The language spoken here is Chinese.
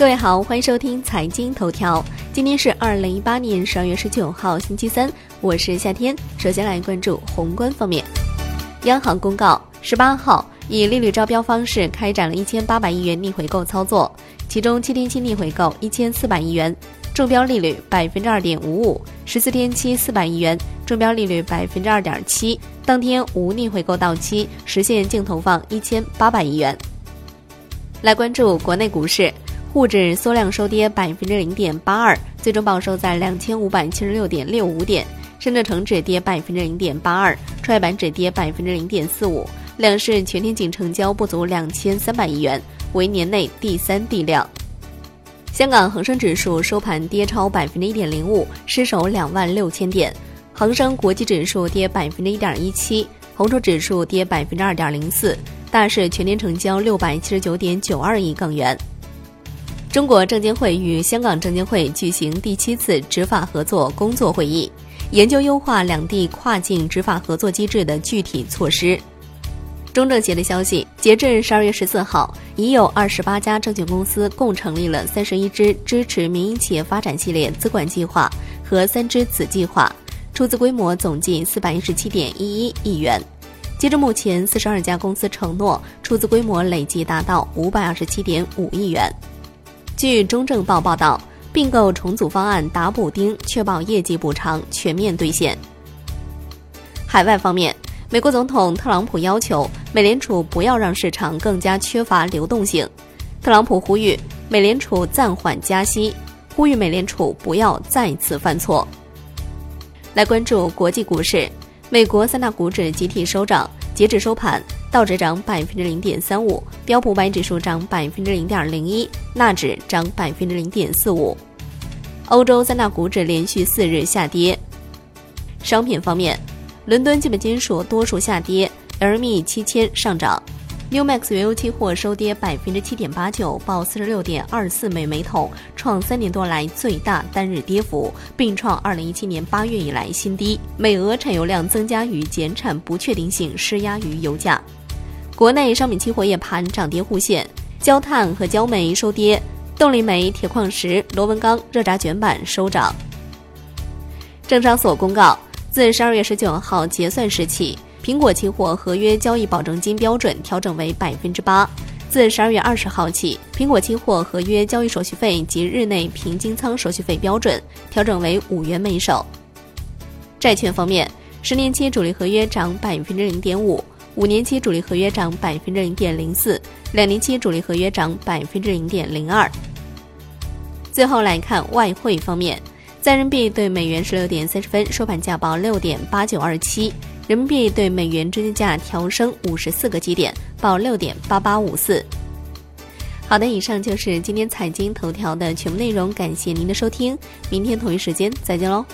各位好，欢迎收听财经头条。今天是二零一八年十二月十九号，星期三，我是夏天。首先来关注宏观方面，央行公告，十八号以利率招标方式开展了一千八百亿元逆回购操作，其中七天期逆回购一千四百亿元，中标利率百分之二点五五；十四天期四百亿元，中标利率百分之二点七。当天无逆回购到期，实现净投放一千八百亿元。来关注国内股市。沪指缩量收跌百分之零点八二，最终报收在两千五百七十六点六五点。深圳成指跌百分之零点八二，创业板指跌百分之零点四五。两市全天仅成交不足两千三百亿元，为年内第三地量。香港恒生指数收盘跌超百分之一点零五，失守两万六千点。恒生国际指数跌百分之一点一七，红筹指数跌百分之二点零四。大市全天成交六百七十九点九二亿港元。中国证监会与香港证监会举行第七次执法合作工作会议，研究优化两地跨境执法合作机制的具体措施。中证协的消息，截至十二月十四号，已有二十八家证券公司共成立了三十一支支持民营企业发展系列资管计划和三支子计划，出资规模总计四百一十七点一一亿元。截至目前，四十二家公司承诺出资规模累计达到五百二十七点五亿元。据中证报报道，并购重组方案打补丁，确保业绩补偿全面兑现。海外方面，美国总统特朗普要求美联储不要让市场更加缺乏流动性。特朗普呼吁美联储暂缓加息，呼吁美联储不要再次犯错。来关注国际股市，美国三大股指集体收涨，截止收盘。道指涨百分之零点三五，标普白指数涨百分之零点零一，纳指涨百分之零点四五。欧洲三大股指连续四日下跌。商品方面，伦敦基本金属多数下跌，LME 七千上涨。New Max 原油期货收跌百分之七点八九，报四十六点二四美每桶，创三年多来最大单日跌幅，并创二零一七年八月以来新低。美俄产油量增加与减产不确定性施压于油价。国内商品期货夜盘涨跌互现，焦炭和焦煤收跌，动力煤、铁矿石、螺纹钢、热轧卷板收涨。证交所公告，自十二月十九号结算时起，苹果期货合约交易保证金标准调整为百分之八；自十二月二十号起，苹果期货合约交易手续费及日内平均仓手续费标准调整为五元每手。债券方面，十年期主力合约涨百分之零点五。五年期主力合约涨百分之零点零四，两年期主力合约涨百分之零点零二。最后来看外汇方面，在人民币对美元十六点三十分收盘价报六点八九二七，人民币对美元中间价调升五十四个基点，报六点八八五四。好的，以上就是今天财经头条的全部内容，感谢您的收听，明天同一时间再见喽。